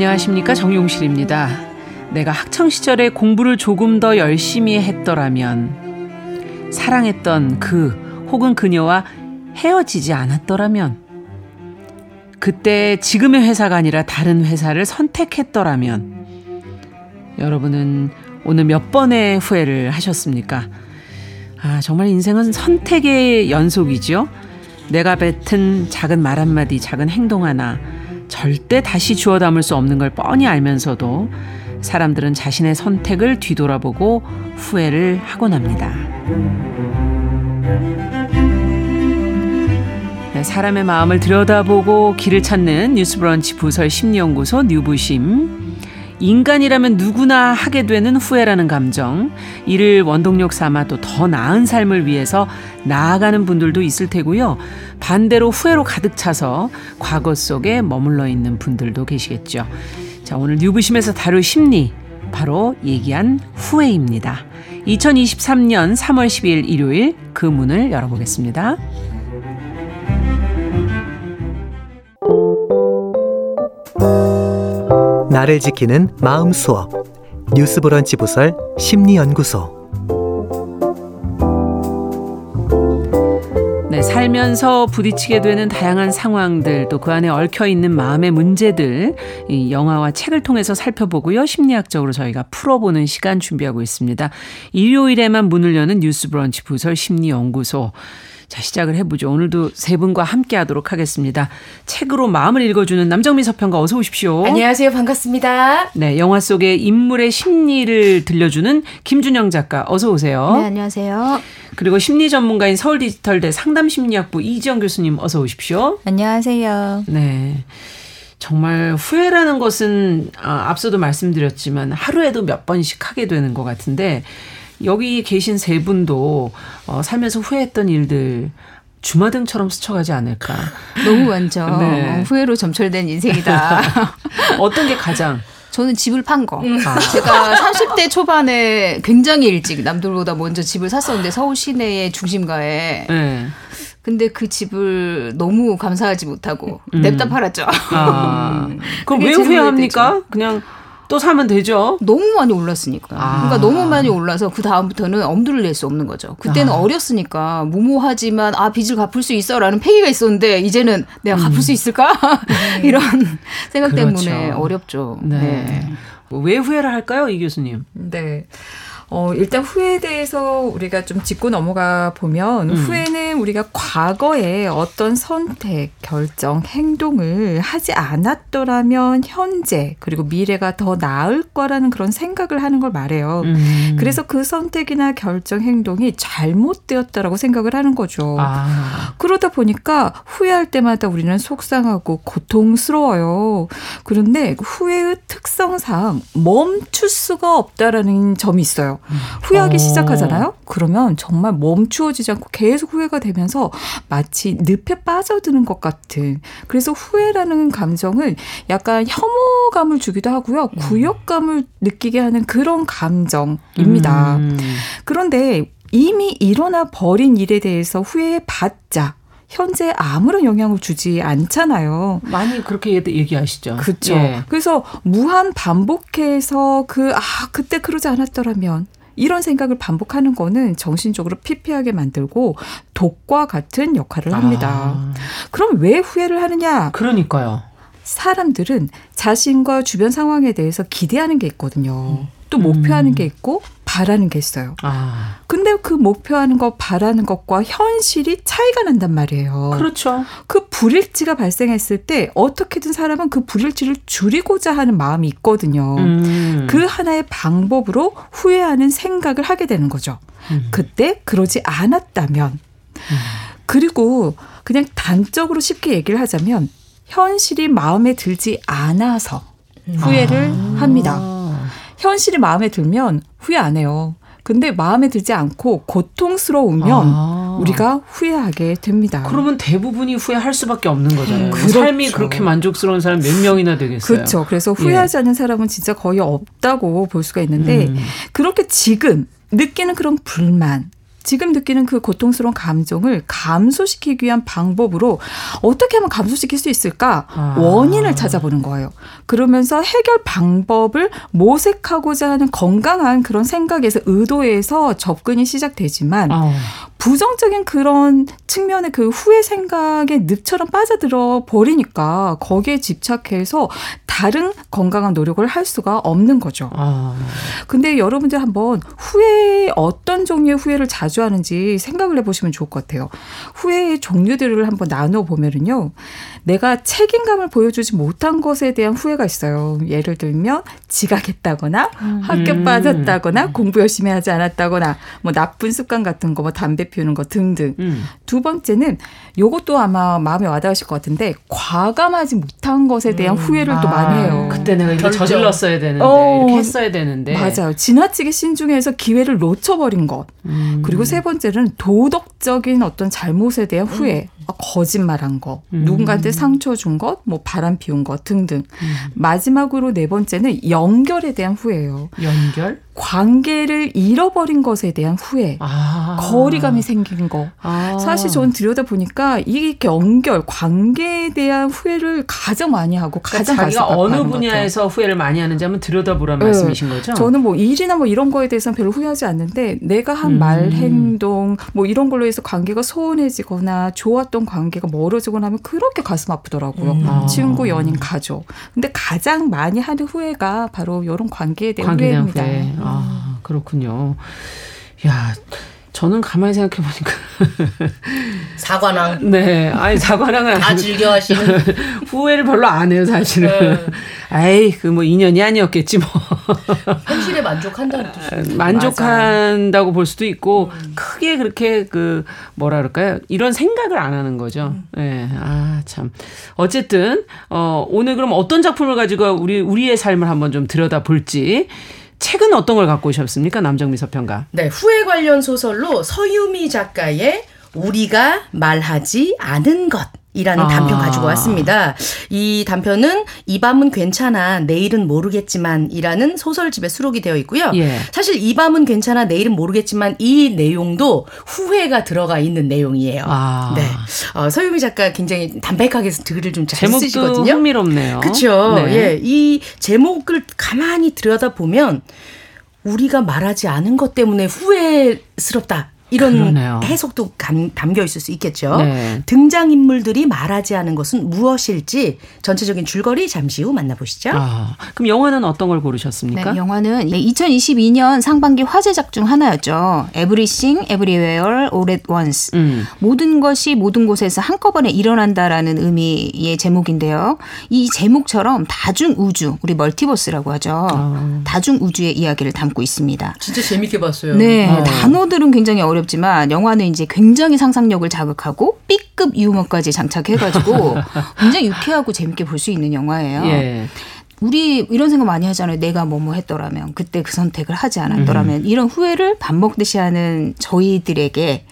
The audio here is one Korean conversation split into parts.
안녕하십니까 정용실입니다. 내가 학창 시절에 공부를 조금 더 열심히 했더라면 사랑했던 그 혹은 그녀와 헤어지지 않았더라면 그때 지금의 회사가 아니라 다른 회사를 선택했더라면 여러분은 오늘 몇 번의 후회를 하셨습니까? 아, 정말 인생은 선택의 연속이죠. 내가 뱉은 작은 말 한마디, 작은 행동 하나, 절대 다시 주워 담을 수 없는 걸 뻔히 알면서도 사람들은 자신의 선택을 뒤돌아보고 후회를 하곤 합니다. 네, 사람의 마음을 들여다보고 길을 찾는 뉴스브런치 부설 심리연구소 뉴부심. 인간이라면 누구나 하게 되는 후회라는 감정, 이를 원동력 삼아 또 더 나은 삶을 위해서 나아가는 분들도 있을 테고요. 반대로 후회로 가득 차서 과거 속에 머물러 있는 분들도 계시겠죠. 자, 오늘 뉴부심에서 다룰 심리, 바로 얘기한 후회입니다. 2023년 3월 12일 일요일 그 문을 열어보겠습니다. 나를 지키는 마음 수업 뉴스 브런치 부설 심리 연구소 네, 살면서 부딪히게 되는 다양한 상황들 또 그 안에 얽혀 있는 마음의 문제들 이 영화와 책을 통해서 살펴보고요. 심리학적으로 저희가 풀어보는 시간 준비하고 있습니다. 일요일에만 문을 여는 뉴스 브런치 부설 심리 연구소 자, 시작을 해보죠. 오늘도 세 분과 함께 하도록 하겠습니다. 책으로 마음을 읽어주는 남정미 서평가 어서 오십시오. 안녕하세요. 반갑습니다. 네, 영화 속의 인물의 심리를 들려주는 김준영 작가 어서 오세요. 네, 안녕하세요. 그리고 심리 전문가인 서울 디지털대 상담심리학부 이지영 교수님 어서 오십시오. 안녕하세요. 네. 정말 후회라는 것은 아, 앞서도 말씀드렸지만 하루에도 몇 번씩 하게 되는 것 같은데 여기 계신 세 분도 어, 살면서 후회했던 일들 주마등처럼 스쳐가지 않을까. 너무 많죠. 네. 후회로 점철된 인생이다. 어떤 게 가장 저는 집을 판 거. 아. 제가 30대 초반에 굉장히 일찍 남들보다 먼저 집을 샀었는데 서울 시내의 중심가에. 네. 근데 그 집을 너무 감사하지 못하고 음. 냅다 팔았죠. 아. 그럼 왜 후회합니까? 그냥 또 사면 되죠. 너무 많이 올랐으니까. 아. 그러니까 너무 많이 올라서 그 다음부터는 엄두를 낼 수 없는 거죠. 그때는 아. 어렸으니까 무모하지만 아 빚을 갚을 수 있어라는 페이가 있었는데 이제는 내가 갚을 수 있을까 이런 생각 때문에 음. 그렇죠. 어렵죠. 네. 네. 왜 후회를 할까요, 이 교수님? 네. 어, 일단 후회에 대해서 우리가 좀 짚고 넘어가 보면 음. 후회는 우리가 과거에 어떤 선택, 결정, 행동을 하지 않았더라면 현재 그리고 미래가 더 나을 거라는 그런 생각을 하는 걸 말해요. 음. 그래서 그 선택이나 결정, 행동이 잘못되었다라고 생각을 하는 거죠. 아. 그러다 보니까 후회할 때마다 우리는 속상하고 고통스러워요. 그런데 후회의 특성상 멈출 수가 없다라는 점이 있어요. 후회하기 어. 시작하잖아요. 그러면 정말 멈추어지지 않고 계속 후회가 되면서 마치 늪에 빠져드는 것 같은. 그래서 후회라는 감정은 약간 혐오감을 주기도 하고요. 구역감을 느끼게 하는 그런 감정입니다. 음. 그런데 이미 일어나 버린 일에 대해서 후회해봤자 현재 아무런 영향을 주지 않잖아요. 많이 그렇게 얘- 얘기하시죠. 그렇죠. 예. 그래서 무한 반복해서 그 아 그때 그러지 않았더라면 이런 생각을 반복하는 거는 정신적으로 피폐하게 만들고 독과 같은 역할을 합니다. 아, 그럼 왜 후회를 하느냐? 그러니까요. 사람들은 자신과 주변 상황에 대해서 기대하는 게 있거든요. 또 음. 목표하는 게 있고 바라는 게 있어요. 아, 근데 그 목표하는 것, 바라는 것과 현실이 차이가 난단 말이에요. 그렇죠. 그 불일치가 발생했을 때 어떻게든 사람은 그 불일치를 줄이고자 하는 마음이 있거든요. 음. 그 하나의 방법으로 후회하는 생각을 하게 되는 거죠. 음. 그때 그러지 않았다면. 그리고 그냥 단적으로 쉽게 얘기를 하자면 현실이 마음에 들지 않아서 후회를 합니다. 아. 현실이 마음에 들면 후회 안 해요. 근데 마음에 들지 않고 고통스러우면 아. 우리가 후회하게 됩니다. 그러면 대부분이 후회할 수밖에 없는 거잖아요. 음, 그렇죠. 삶이 그렇게 만족스러운 사람 몇 명이나 되겠어요. 그렇죠. 그래서 후회하지 않는 사람은 진짜 거의 없다고 볼 수가 있는데 음. 그렇게 지금 느끼는 그런 불만, 지금 느끼는 그 고통스러운 감정을 감소시키기 위한 방법으로 어떻게 하면 감소시킬 수 있을까 아. 원인을 찾아보는 거예요. 그러면서 해결 방법을 모색하고자 하는 건강한 그런 생각에서 의도에서 접근이 시작되지만 어. 부정적인 그런 측면의 그 후회 생각에 늪처럼 빠져들어 버리니까 거기에 집착해서 다른 건강한 노력을 할 수가 없는 거죠. 아. 근데 여러분들 한번 후회 어떤 종류의 후회를 자주 하는지 생각을 해보시면 좋을 것 같아요. 후회의 종류들을 한번 나눠 보면은요, 내가 책임감을 보여주지 못한 것에 대한 후회가 있어요. 예를 들면 지각했다거나 학교 음. 빠졌다거나 공부 열심히 하지 않았다거나 뭐 나쁜 습관 같은 거, 뭐 담배 피우는 거 등등. 음. 두 번째는 요것도 아마 마음에 와닿으실 것 같은데 과감하지 못한 것에 대한 후회를 또 많이 해요. 아, 그때 내가 이거. 저질렀어야 되는데 어. 이렇게 했어야 되는데 맞아요. 지나치게 신중해서 기회를 놓쳐버린 것. 음. 그리고 세 번째는 도덕적인 어떤 잘못에 대한 후회. 아, 거짓말한 거, 음. 누군가한테 상처 준 것, 뭐 바람 피운 것 등등. 음. 마지막으로 네 번째는 연결에 대한 후회예요. 연결 관계를 잃어버린 것에 대한 후회. 아 거리감이 생긴 거. 아. 사실 저는 들여다 보니까 이 연결, 관계에 대한 후회를 가장 많이 하고 그러니까 가장 자기가 가슴 어느. 분야에서 후회를 많이 하는지 한번 들여다보란 네. 말씀이신 거죠? 저는 뭐 일이나 뭐 이런 거에 대해서는 별로 후회하지 않는데 내가 한 음. 말, 행동 뭐 이런 걸로 해서 관계가 소원해지거나 좋았던 관계가 멀어지거나 하면 그렇게 가슴 아프더라고요. 음. 아. 친구, 연인, 가족. 근데 가장 많이 하는 후회가 바로 이런 관계에 대한 관계에 대한 후회입니다. 후회. 아 그렇군요. 야 저는 가만히 생각해 보니까 사관왕 네 아니 사과랑은 다 즐겨하시는 후회를 별로 안 해요 사실은. 네. 아이 그 뭐 인연이 아니었겠지 뭐. 현실에 만족한다는 뜻이에요. 만족한다고 볼 수도 있고 음. 크게 그렇게 그 뭐라 그럴까요? 이런 생각을 안 하는 거죠. 음. 예. 아, 참. 어쨌든 어 오늘 그럼 어떤 작품을 가지고 우리 우리의 삶을 한번 좀 들여다 볼지 책은 어떤 걸 갖고 오셨습니까? 남정미 서평가. 네, 후회 관련 소설로 서유미 작가의 우리가 말하지 않은 것. 이라는 아. 단편 가지고 왔습니다. 이 단편은 이 밤은 괜찮아 내일은 모르겠지만 이라는 소설집에 수록이 되어 있고요. 예. 사실 이 밤은 괜찮아 내일은 모르겠지만 이 내용도 후회가 들어가 있는 내용이에요. 아. 네. 어, 서유미 작가 굉장히 담백하게 글을 좀 잘 쓰시거든요. 흥미롭네요. 그렇죠. 네. 예, 이 제목을 가만히 들여다 보면 우리가 말하지 않은 것 때문에 후회스럽다. 이런 그러네요. 해석도 감- 담겨 있을 수 있겠죠. 네. 등장 인물들이 말하지 않은 것은 무엇일지 전체적인 줄거리 잠시 후 만나보시죠. 아, 그럼 영화는 어떤 걸 고르셨습니까? 네, 영화는 2022년 상반기 화제작 중 하나였죠. Everything, Everywhere, All at Once. 음. 모든 것이 모든 곳에서 한꺼번에 일어난다라는 의미의 제목인데요. 이 제목처럼 다중 우주, 우리 멀티버스라고 하죠. 아. 다중 우주의 이야기를 담고 있습니다. 진짜 재밌게 봤어요. 네, 어. 단어들은 굉장히 어 렵지만 영화는 이제 굉장히 상상력을 자극하고 B급 유머까지 장착해가지고 굉장히 유쾌하고 재밌게 볼 수 있는 영화예요. 예. 우리 이런 생각 많이 하잖아요. 내가 뭐뭐 했더라면 그때 그 선택을 하지 않았더라면 이런 후회를 밥 먹듯이 하는 저희들에게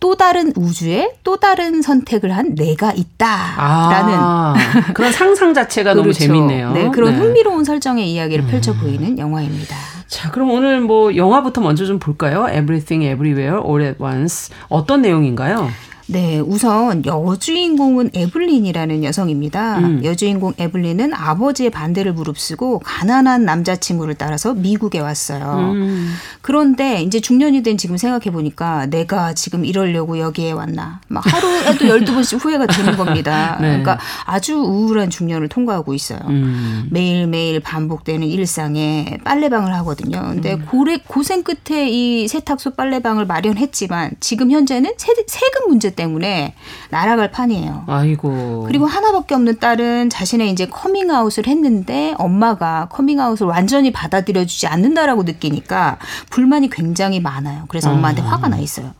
또 다른 우주에 또 다른 선택을 한 내가 있다라는 아, 그런 상상 자체가 너무 그렇죠. 재밌네요. 네, 그런 네. 흥미로운 설정의 이야기를 펼쳐 보이는 영화입니다. 자, 그럼 오늘 뭐 영화부터 먼저 좀 볼까요? Everything Everywhere All at Once. 어떤 내용인가요? 네, 우선 여주인공은 에블린이라는 여성입니다. 음. 여주인공 에블린은 아버지의 반대를 무릅쓰고 가난한 남자친구를 따라서 미국에 왔어요. 음. 그런데 이제 중년이 된 지금 생각해 보니까 내가 지금 이러려고 여기에 왔나. 막 하루에도 12번씩 후회가 되는 겁니다. 네. 그러니까 아주 우울한 중년을 통과하고 있어요. 음. 매일매일 반복되는 일상에 빨래방을 하거든요. 근데 음. 고래, 고생 끝에 이 세탁소 빨래방을 마련했지만 지금 현재는 세, 세금 문제 때문에 날아갈 판이에요. 아이고. 그리고 하나밖에 없는 딸은 자신의 이제 커밍아웃을 했는데 엄마가 커밍아웃을 완전히 받아들여주지 않는다라고 느끼니까 불만이 굉장히 많아요. 그래서 엄마한테 아. 화가 나 있어요.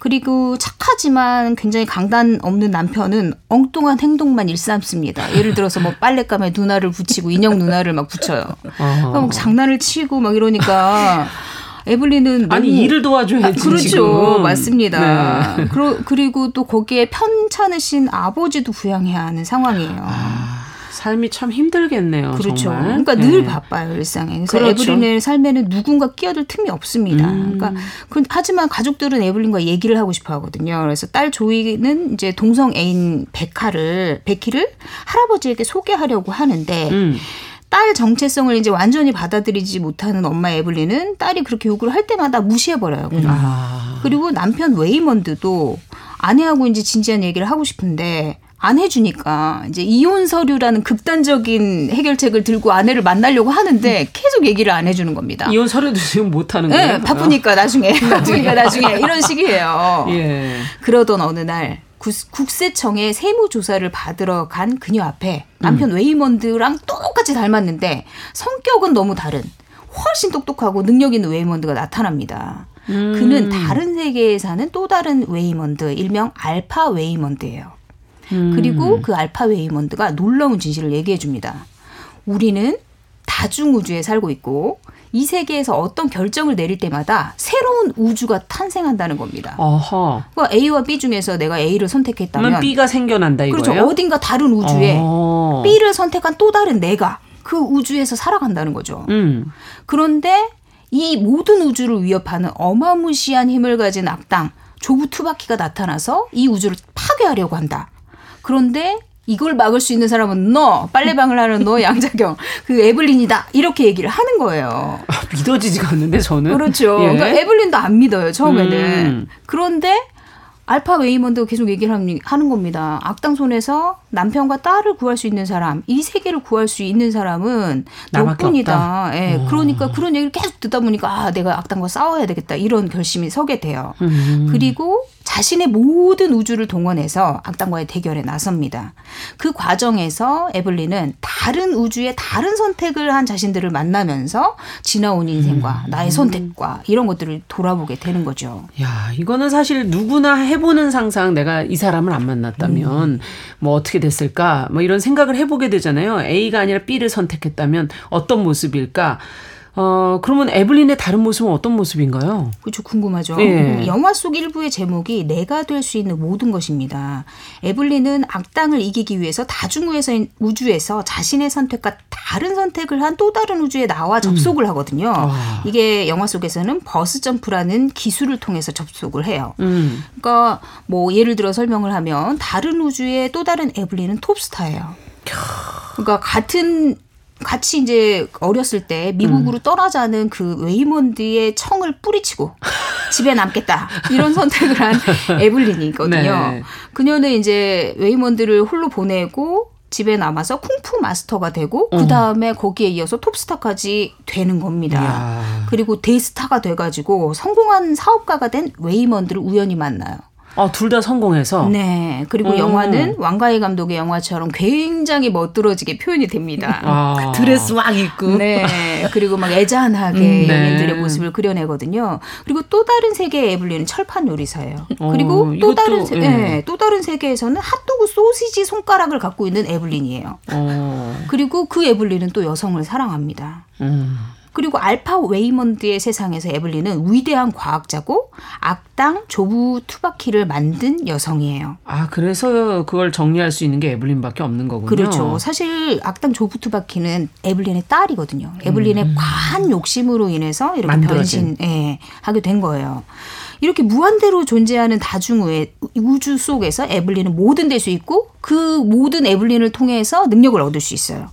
그리고 착하지만 굉장히 강단 없는 남편은 엉뚱한 행동만 일삼습니다. 예를 들어서 뭐 빨랫감에 눈알을 붙이고 인형 눈알을 막 붙여요. 어. 막 장난을 치고 막 이러니까 에블린은 아니 너무 일을 도와줘야지. 아, 그렇죠. 지금. 맞습니다. 네. 그러, 그리고 또 거기에 편찮으신 아버지도 부양해야 하는 상황이에요. 아. 삶이 참 힘들겠네요. 그렇죠. 정말. 그러니까 네. 늘 바빠요 일상에. 그래서 그렇죠. 에블린의 삶에는 누군가 끼어들 틈이 없습니다. 음. 그러니까 그- 하지만 가족들은 에블린과 얘기를 하고 싶어하거든요. 그래서 딸 조이는 이제 동성 애인 베카를 베키를 할아버지에게 소개하려고 하는데 음. 딸 정체성을 이제 완전히 받아들이지 못하는 엄마 에블린은 딸이 그렇게 요구를 할 때마다 무시해 버려요. 그냥. 아. 그리고 남편 웨이먼드도 아내하고 이제 진지한 얘기를 하고 싶은데 안 해주니까 이제 이혼 서류라는 극단적인 해결책을 들고 아내를 만나려고 하는데 계속 얘기를 안 해주는 겁니다. 이혼 서류도 지금 못 하는 거예요? 네, 바쁘니까 나중에 바쁘니까 나중에 이런 식이에요. 예. 그러던 어느 날 구- 국세청에 세무조사를 받으러 간 그녀 앞에 남편 웨이먼드랑 똑같이 닮았는데 성격은 너무 다른 훨씬 똑똑하고 능력 있는 웨이먼드가 나타납니다. 그는 다른 세계에 사는 또 다른 웨이먼드, 일명 알파 웨이먼드예요. 그리고 그 알파 웨이먼드가 놀라운 진실을 얘기해 줍니다. 우리는 다중우주에 살고 있고 이 세계에서 어떤 결정을 내릴 때마다 새로운 우주가 탄생한다는 겁니다. 어허. 그러니까 A와 B 중에서 내가 A를 선택했다면 B가 생겨난다 이거예요? 그렇죠. 어딘가 다른 우주에 어. B를 선택한 또 다른 내가 그 우주에서 살아간다는 거죠. 음. 그런데 이 모든 우주를 위협하는 어마무시한 힘을 가진 악당 조부 투바키가 나타나서 이 우주를 파괴하려고 한다. 그런데 이걸 막을 수 있는 사람은 너 빨래방을 하는 너 양자경 그 에블린이다 이렇게 얘기를 하는 거예요. 아, 믿어지지가 않는데 저는. 그렇죠. 예. 그러니까 에블린도 안 믿어요 처음에는. 음. 그런데 알파 웨이먼드가 계속 얘기를 하는 겁니다. 악당 손에서 남편과 딸을 구할 수 있는 사람, 이 세계를 구할 수 있는 사람은 너뿐이다. 예, 그러니까 그런 얘기를 계속 듣다 보니까 아, 내가 악당과 싸워야 되겠다 이런 결심이 서게 돼요. 음. 그리고 자신의 모든 우주를 동원해서 악당과의 대결에 나섭니다. 그 과정에서 에블린은 다른 우주의 다른 선택을 한 자신들을 만나면서 지나온 인생과 음. 나의 선택과 이런 것들을 돌아보게 되는 거죠. 야, 이거는 사실 누구나 해보는 상상 내가 이 사람을 안 만났다면 뭐 어떻게 됐을까? 뭐 이런 생각을 해보게 되잖아요. A가 아니라 B를 선택했다면 어떤 모습일까? 어, 그러면 에블린의 다른 모습은 어떤 모습인가요? 그렇죠. 궁금하죠. 예. 영화 속 1부의 제목이 내가 될 수 있는 모든 것입니다. 에블린은 악당을 이기기 위해서 다중우에서 우주에서 자신의 선택과 다른 선택을 한 또 다른 우주에 나와 접속을 하거든요. 아. 이게 영화 속에서는 verse jump라는 기술을 통해서 접속을 해요. 음. 그러니까 뭐 예를 들어 설명을 하면 다른 우주의 또 다른 에블린은 톱스타예요. 그러니까 같은 같이 이제 어렸을 때 미국으로 음. 떠나자는 그 웨이먼드의 청을 뿌리치고 집에 남겠다 이런 선택을 한 에블린이거든요. 네. 그녀는 이제 웨이먼드를 홀로 보내고 집에 남아서 쿵푸 마스터가 되고 어. 그 다음에 거기에 이어서 톱스타까지 되는 겁니다. 이야. 그리고 대스타가 돼가지고 성공한 사업가가 된 웨이먼드를 우연히 만나요. 어, 둘 다 성공해서. 네. 그리고 음. 영화는 왕가위 감독의 영화처럼 굉장히 멋들어지게 표현이 됩니다. 아. 드레스 막 입고. 네. 그리고 막 애잔하게 음, 네. 연인들의 모습을 그려내거든요. 그리고 또 다른 세계의 에블린은 철판 요리사예요. 어, 그리고 또 이것도, 다른 세, 예. 네, 또 다른 세계에서는 핫도그 소시지 손가락을 갖고 있는 에블린이에요. 어. 그리고 그 에블린은 또 여성을 사랑합니다. 음. 그리고 알파 웨이먼드의 세상에서 에블린은 위대한 과학자고 악당 조부 투파키를 만든 여성이에요. 아, 그래서 그걸 정리할 수 있는 게 에블린밖에 없는 거군요. 그렇죠. 사실 악당 조부 투파키는 에블린의 딸이거든요. 에블린의 과한 욕심으로 인해서 이렇게 음. 만들어진. 변신 예, 하게 된 거예요. 이렇게 무한대로 존재하는 다중우의 우주 속에서 에블린은 뭐든 될 수 있고 그 모든 에블린을 통해서 능력을 얻을 수 있어요.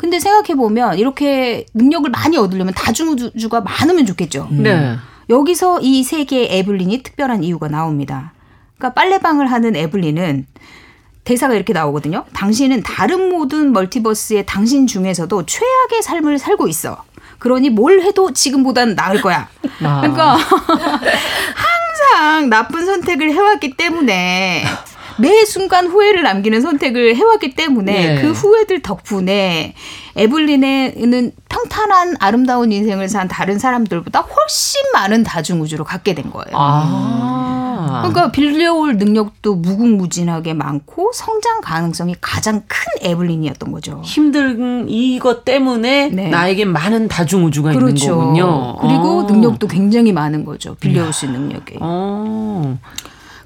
근데 생각해 보면 이렇게 능력을 많이 얻으려면 다중우주가 많으면 좋겠죠. 네. 여기서 이 세계의 에블린이 특별한 이유가 나옵니다. 그러니까 빨래방을 하는 에블린은 대사가 이렇게 나오거든요. 당신은 다른 모든 멀티버스의 당신 중에서도 최악의 삶을 살고 있어. 그러니 뭘 해도 지금보단 나을 거야. 아. 그러니까 항상 나쁜 선택을 해왔기 때문에 매 순간 후회를 남기는 선택을 해왔기 때문에 예. 그 후회들 덕분에 에블린은 평탄한 아름다운 인생을 산 다른 사람들보다 훨씬 많은 다중우주로 갖게 된 거예요. 아. 그러니까 빌려올 능력도 무궁무진하게 많고 성장 가능성이 가장 큰 에블린이었던 거죠. 힘든 이것 때문에 네. 나에게 많은 다중우주가 있는 그렇죠. 거군요. 그리고 어. 능력도 굉장히 많은 거죠. 빌려올 수 있는 능력이. 어.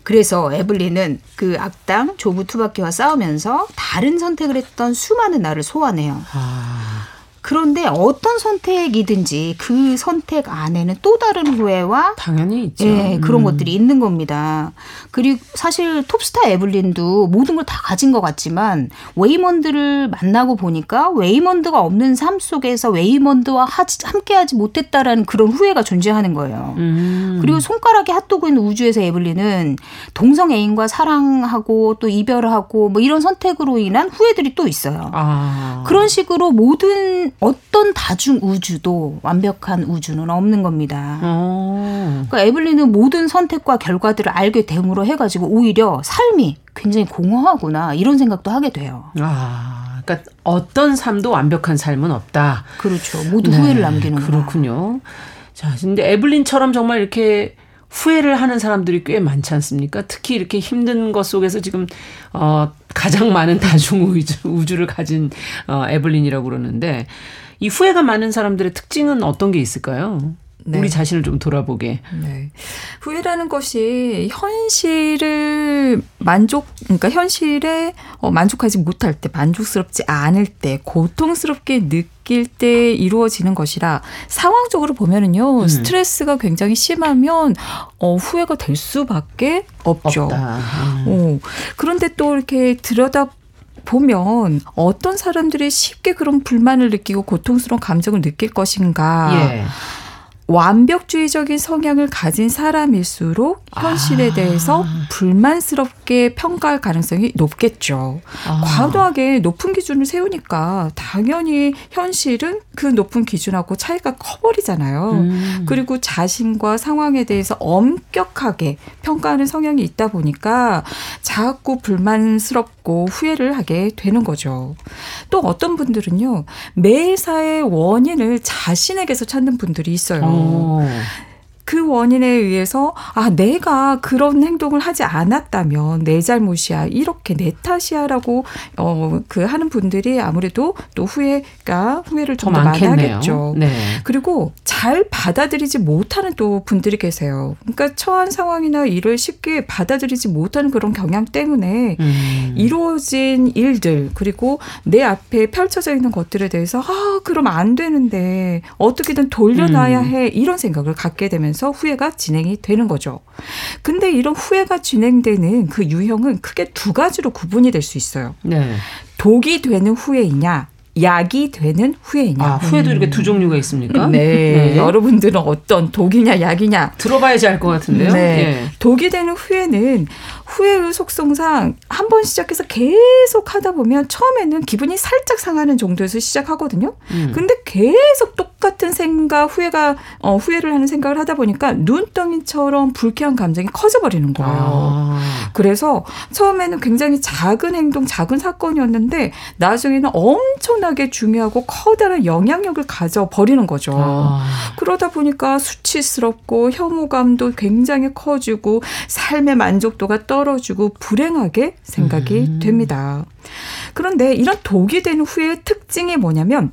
그래서 에블린은 그 악당 조부 투바키와 싸우면서 다른 선택을 했던 수많은 나를 소환해요. 아, 그런데 어떤 선택이든지 그 선택 안에는 또 다른 후회와 당연히 있죠. 예, 그런 음. 것들이 있는 겁니다. 그리고 사실 톱스타 에블린도 모든 걸 다 가진 것 같지만 웨이먼드를 만나고 보니까 웨이먼드가 없는 삶 속에서 웨이먼드와 하지, 함께하지 못했다라는 그런 후회가 존재하는 거예요. 음. 그리고 손가락에 핫도그 있는 우주에서 에블린은 동성 애인과 사랑하고 또 이별하고 뭐 이런 선택으로 인한 후회들이 또 있어요. 아. 그런 식으로 모든 어떤 다중 우주도 완벽한 우주는 없는 겁니다. 어. 그러니까 에블린은 모든 선택과 결과들을 알게 됨으로 해가지고 오히려 삶이 굉장히 공허하구나 이런 생각도 하게 돼요. 아, 그러니까 어떤 삶도 완벽한 삶은 없다. 그렇죠. 모두 네, 후회를 남기는구나. 그렇군요. 자, 근데 에블린처럼 정말 이렇게 후회를 하는 사람들이 꽤 많지 않습니까? 특히 이렇게 힘든 것 속에서 지금 어 가장 많은 다중 우주, 우주 를 가진 어 에블린이라고 그러는데 이 후회가 많은 사람들의 특징은 어떤 게 있을까요? 네. 우리 자신을 좀 돌아보게. 네. 후회라는 것이 현실을 만족, 그러니까 현실에 어, 만족하지 못할 때, 만족스럽지 않을 때, 고통스럽게 느낄 때 이루어지는 것이라 상황적으로 보면은요, 음. 스트레스가 굉장히 심하면 어, 후회가 될 수밖에 없죠. 음. 어, 그런데 또 이렇게 들여다 보면 어떤 사람들이 쉽게 그런 불만을 느끼고 고통스러운 감정을 느낄 것인가. 예. 완벽주의적인 성향을 가진 사람일수록 현실에 아. 대해서 불만스럽게 평가할 가능성이 높겠죠. 아. 과도하게 높은 기준을 세우니까 당연히 현실은 그 높은 기준하고 차이가 커버리잖아요. 음. 그리고 자신과 상황에 대해서 엄격하게 평가하는 성향이 있다 보니까 자꾸 불만스럽고 후회를 하게 되는 거죠. 또 어떤 분들은요, 매사의 원인을 자신에게서 찾는 분들이 있어요. 어. 哦。 그 원인에 의해서 아 내가 그런 행동을 하지 않았다면 내 잘못이야 이렇게 내 탓이야라고 어 그 하는 분들이 아무래도 또 후회가 후회를 더좀더 많이. 하겠죠. 네. 그리고 잘 받아들이지 못하는 또 분들이 계세요. 그러니까 처한 상황이나 일을 쉽게 받아들이지 못하는 그런 경향 때문에 음. 이루어진 일들 그리고 내 앞에 펼쳐져 있는 것들에 대해서 아 그럼 안 되는데 어떻게든 돌려놔야 음. 해 이런 생각을 갖게 되면서 후회가 진행이 되는 거죠. 근데 이런 후회가 진행되는 그 유형은 크게 두 가지로 구분이 될 수 있어요. 네. 독이 되는 후회이냐, 약이 되는 후회이냐. 아, 후에도 이렇게 두 종류가 있습니까? 네. 여러분들은 어떤 독이냐 약이냐 들어봐야지 알 것 같은데요. 네. 예. 독이 되는 후회는 후회의 속성상 한 번 시작해서 계속 하다 보면 처음에는 기분이 살짝 상하는 정도에서 시작하거든요. 음. 근데 계속 똑같은 생각, 후회가 어, 후회를 하는 생각을 하다 보니까 눈덩이처럼 불쾌한 감정이 커져버리는 거예요. 아. 그래서 처음에는 굉장히 작은 행동, 작은 사건이었는데 나중에는 엄청 나게 중요하고 커다란 영향력을 가져 버리는 거죠. 아. 그러다 보니까 수치스럽고 혐오감도 굉장히 커지고 삶의 만족도가 떨어지고 불행하게 생각이 음. 됩니다. 그런데 이런 독이 되는 후회의 특징이 뭐냐면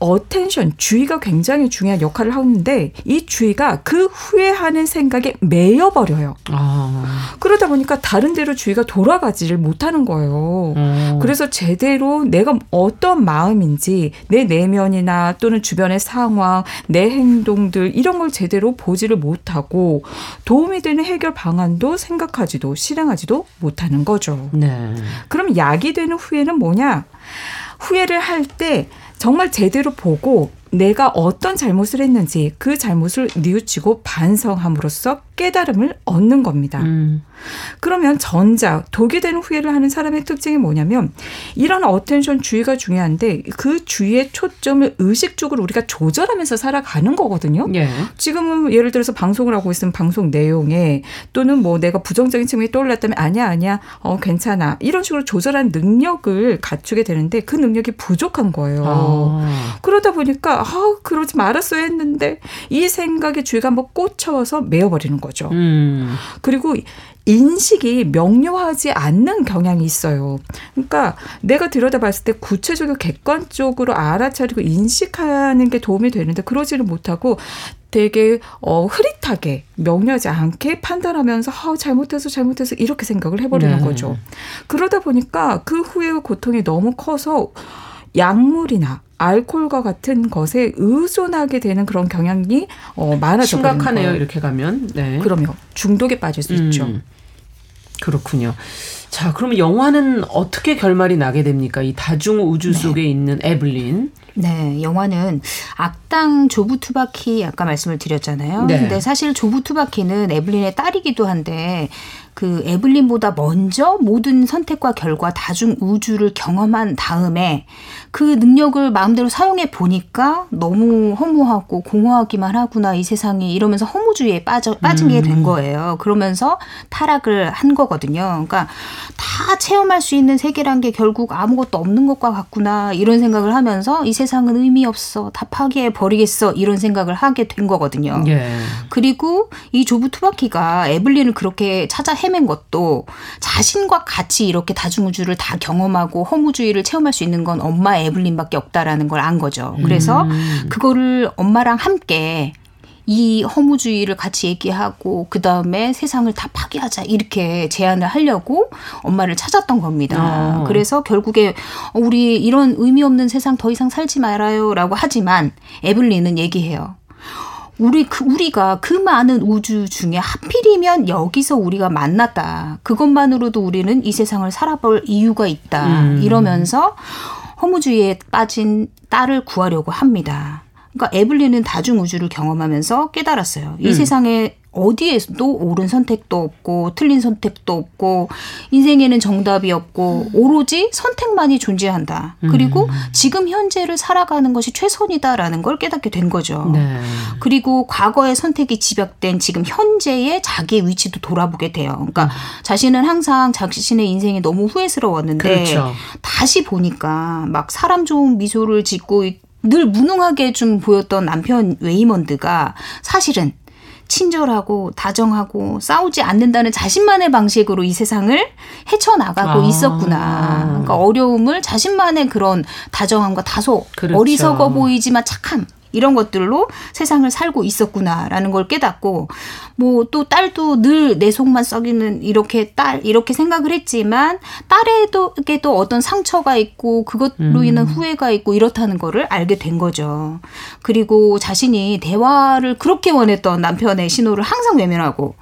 attention, 주의가 굉장히 중요한 역할을 하는데 이 주의가 그 후회하는 생각에 매여버려요. 아. 그러다 보니까 다른 데로 주의가 돌아가지를 못하는 거예요. 어. 그래서 제대로 내가 어떤 마음인지 내 내면이나 또는 주변의 상황, 내 행동들 이런 걸 제대로 보지를 못하고 도움이 되는 해결 방안도 생각하지도 실행하지도 못하는 거죠. 네. 그럼 약이 되는 후회는 뭐냐? 후회를 할 때 정말 제대로 보고 내가 어떤 잘못을 했는지 그 잘못을 뉘우치고 반성함으로써 깨달음을 얻는 겁니다. 음. 그러면 전작, 독이 되는 후회를 하는 사람의 특징이 뭐냐면 이런 attention 주의가 중요한데 그 주의의 초점을 의식적으로 우리가 조절하면서 살아가는 거거든요. 예. 지금은 예를 들어서 방송을 하고 있으면 방송 내용에 또는 뭐 내가 부정적인 측면이 떠올랐다면 아니야 아니야 어 괜찮아 이런 식으로 조절하는 능력을 갖추게 되는데 그 능력이 부족한 거예요. 아. 그러다 보니까 아 그러지 말았어야 했는데 이 생각에 주의가 한번 꽂혀서 메어버리는 거 죠. 음. 그리고 인식이 명료하지 않는 경향이 있어요. 그러니까 내가 들여다봤을 때 구체적으로 객관적으로 알아차리고 인식하는 게 도움이 되는데 그러지를 못하고 되게 어 흐릿하게 명료하지 않게 판단하면서 아, 잘못해서 잘못해서 이렇게 생각을 해버리는 네. 거죠. 그러다 보니까 그 후회의 고통이 너무 커서 약물이나 알코올과 같은 것에 의존하게 되는 그런 경향이 어, 많아져 심각하네요. 거예요. 이렇게 가면. 네. 그럼요. 중독에 빠질 수 있죠. 음, 그렇군요. 자, 그러면 영화는 어떻게 결말이 나게 됩니까? 이 다중 우주 속에 있는 에블린. 네, 영화는 악당 조부 투파키 아까 말씀을 드렸잖아요. 네. 근데 사실 조부 투파키는 에블린의 딸이기도 한데 그 에블린보다 먼저 모든 선택과 결과 다중 우주를 경험한 다음에 그 능력을 마음대로 사용해 보니까 너무 허무하고 공허하기만 하구나 이 세상이 이러면서 허무주의에 빠져 빠진 게된 거예요. 그러면서 타락을 한 거거든요. 그러니까 다 체험할 수 있는 세계란 게 결국 아무것도 없는 것과 같구나 이런 생각을 하면서 이 세상은 의미 없어 다 파괴해 버리겠어 이런 생각을 하게 된 거거든요. 예. 그리고 이 조부 투바키가 에블린을 그렇게 찾아 헤맨 것도 자신과 같이 이렇게 다중우주를 다 경험하고 허무주의를 체험할 수 있는 건 엄마 에블린밖에 없다라는 걸 안 거죠. 그래서 그거를 엄마랑 함께 이 허무주의를 같이 얘기하고 그 다음에 세상을 다 파괴하자 이렇게 제안을 하려고 엄마를 찾았던 겁니다. 어. 그래서 결국에 우리 이런 의미 없는 세상 더 이상 살지 말아요라고 하지만 에블린은 얘기해요. 우리 그 우리가 그 많은 우주 중에 하필이면 여기서 우리가 만났다. 그것만으로도 우리는 이 세상을 살아볼 이유가 있다. 음. 이러면서 허무주의에 빠진 딸을 구하려고 합니다. 그러니까 에블린은 다중 우주를 경험하면서 깨달았어요. 이 음. 세상에 어디에도 옳은 선택도 없고 틀린 선택도 없고 인생에는 정답이 없고 오로지 선택만이 존재한다. 그리고 지금 현재를 살아가는 것이 최선이다라는 걸 깨닫게 된 거죠. 네. 그리고 과거의 선택이 집약된 지금 현재의 자기의 위치도 돌아보게 돼요. 그러니까 자신은 항상 자신의 인생이 너무 후회스러웠는데 그렇죠. 다시 보니까 막 사람 좋은 미소를 짓고 늘 무능하게 좀 보였던 남편 웨이먼드가 사실은 친절하고 다정하고 싸우지 않는다는 자신만의 방식으로 이 세상을 헤쳐나가고 아. 있었구나. 그러니까 어려움을 자신만의 그런 다정함과 다소 그렇죠. 어리석어 보이지만 착함. 이런 것들로 세상을 살고 있었구나라는 걸 깨닫고 뭐 또 딸도 늘 내 속만 썩이는 이렇게 딸 이렇게 생각을 했지만 딸에게도 어떤 상처가 있고 그것로 인한 후회가 있고 이렇다는 거를 알게 된 거죠. 그리고 자신이 대화를 그렇게 원했던 남편의 신호를 항상 외면하고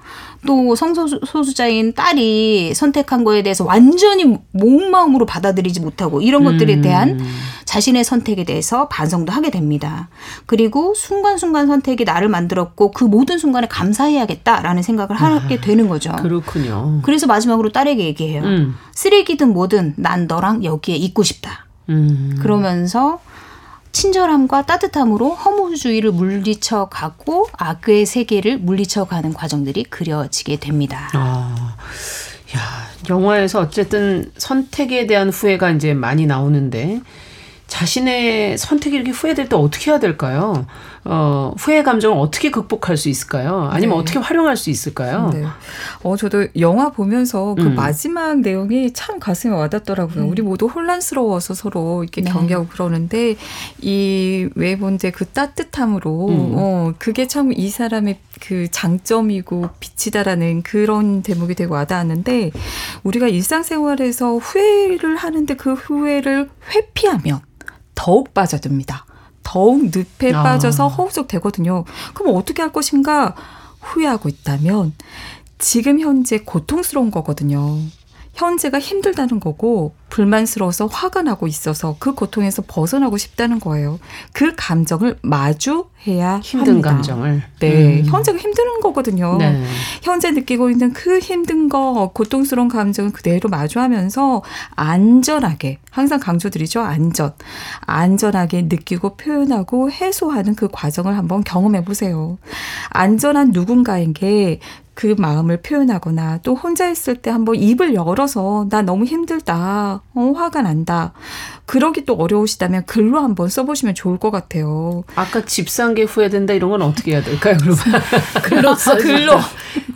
또 성소수자인 딸이 선택한 거에 대해서 완전히 온 마음으로 받아들이지 못하고 이런 것들에 대한 자신의 선택에 대해서 반성도 하게 됩니다. 그리고 순간순간 선택이 나를 만들었고 그 모든 순간에 감사해야겠다라는 생각을 하게 되는 거죠. 그렇군요. 그래서 마지막으로 딸에게 얘기해요. 음. 쓰레기든 뭐든 난 너랑 여기에 있고 싶다. 음. 그러면서 친절함과 따뜻함으로 허무주의를 물리쳐 가고 악의 세계를 물리쳐 가는 과정들이 그려지게 됩니다. 아, 야, 영화에서 어쨌든 선택에 대한 후회가 이제 많이 나오는데 자신의 선택이 이렇게 후회될 때 어떻게 해야 될까요? 어, 후회 감정을 어떻게 극복할 수 있을까요? 아니면 네. 어떻게 활용할 수 있을까요? 네. 어, 저도 영화 보면서 그 음. 마지막 내용이 참 가슴에 와닿더라고요. 우리 모두 혼란스러워서 서로 이렇게 네. 경계하고 그러는데 이 웨이먼드의 그 따뜻함으로 음. 어, 그게 참 이 사람의 그 장점이고 빛이다라는 그런 대목이 되게 와닿았는데 우리가 일상생활에서 후회를 하는데 그 후회를 회피하면 더욱 빠져듭니다. 더욱 늪에 아. 빠져서 허우적 되거든요. 그럼 어떻게 할 것인가 후회하고 있다면 지금 현재 고통스러운 거거든요. 현재가 힘들다는 거고 불만스러워서 화가 나고 있어서 그 고통에서 벗어나고 싶다는 거예요. 그 감정을 마주해야 힘든 합니다. 감정을. 네, 음. 현재가 힘든 거거든요. 네. 현재 느끼고 있는 그 힘든 거, 고통스러운 감정을 그대로 마주하면서 안전하게, 항상 강조드리죠, 안전. 안전하게 느끼고 표현하고 해소하는 그 과정을 한번 경험해 보세요. 안전한 누군가에게 그 마음을 표현하거나 또 혼자 있을 때 한번 입을 열어서 나 너무 힘들다. 어, 화가 난다. 그러기 또 어려우시다면 글로 한번 써보시면 좋을 것 같아요. 아까 집 산 게 후회된다 이런 건 어떻게 해야 될까요? 그러면 글로 써. 글로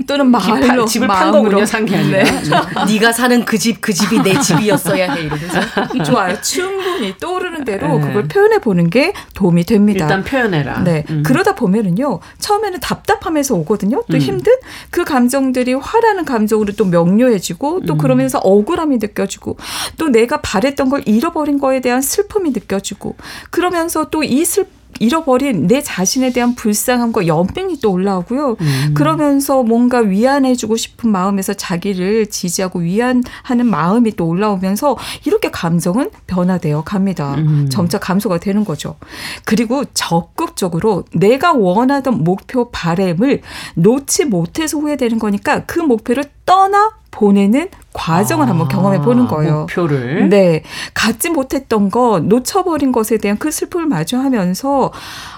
또는 말로 집을 판 마음으로. 거군요, 산게 아니라. 네. 네가 사는 그집그 집이 내 집이었어야 해 이러면서. 좋아요. 충분히 떠오르는 대로 네. 그걸 표현해 보는 게 도움이 됩니다. 일단 표현해라. 네. 음. 그러다 보면은요, 처음에는 답답하면서 오거든요. 또 음. 힘든 그 감정들이 화라는 감정으로 또 명료해지고 음. 또 그러면서 억울함이 느껴지고 또 내가 바랬던 걸 잃어버린 거에 대한 슬픔이 느껴지고 그러면서 또 이 슬, 잃어버린 내 자신에 대한 불쌍함과 연민이 또 올라오고요. 음. 그러면서 뭔가 위안해주고 싶은 마음에서 자기를 지지하고 위안하는 마음이 또 올라오면서 이렇게 감정은 변화되어 갑니다. 음. 점차 감소가 되는 거죠. 그리고 적극적으로 내가 원하던 목표 바램을 놓지 못해서 후회되는 거니까 그 목표를 떠나 보내는 과정을 한번 경험해 보는 거예요. 아, 목표를. 네. 갖지 못했던 것, 놓쳐버린 것에 대한 그 슬픔을 마주하면서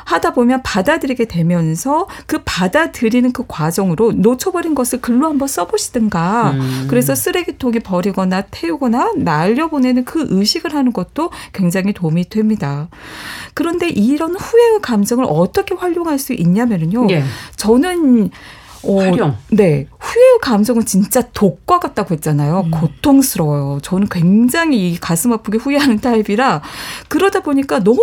하다 보면 받아들이게 되면서 그 받아들이는 그 과정으로 놓쳐버린 것을 글로 한번 써보시든가 음. 그래서 쓰레기통에 버리거나 태우거나 날려보내는 그 의식을 하는 것도 굉장히 도움이 됩니다. 그런데 이런 후회의 감정을 어떻게 활용할 수 있냐면요. 예. 저는 어, 활용. 네. 후회의 감정은 진짜 독과 같다고 했잖아요. 음. 고통스러워요. 저는 굉장히 이 가슴 아프게 후회하는 타입이라 그러다 보니까 너무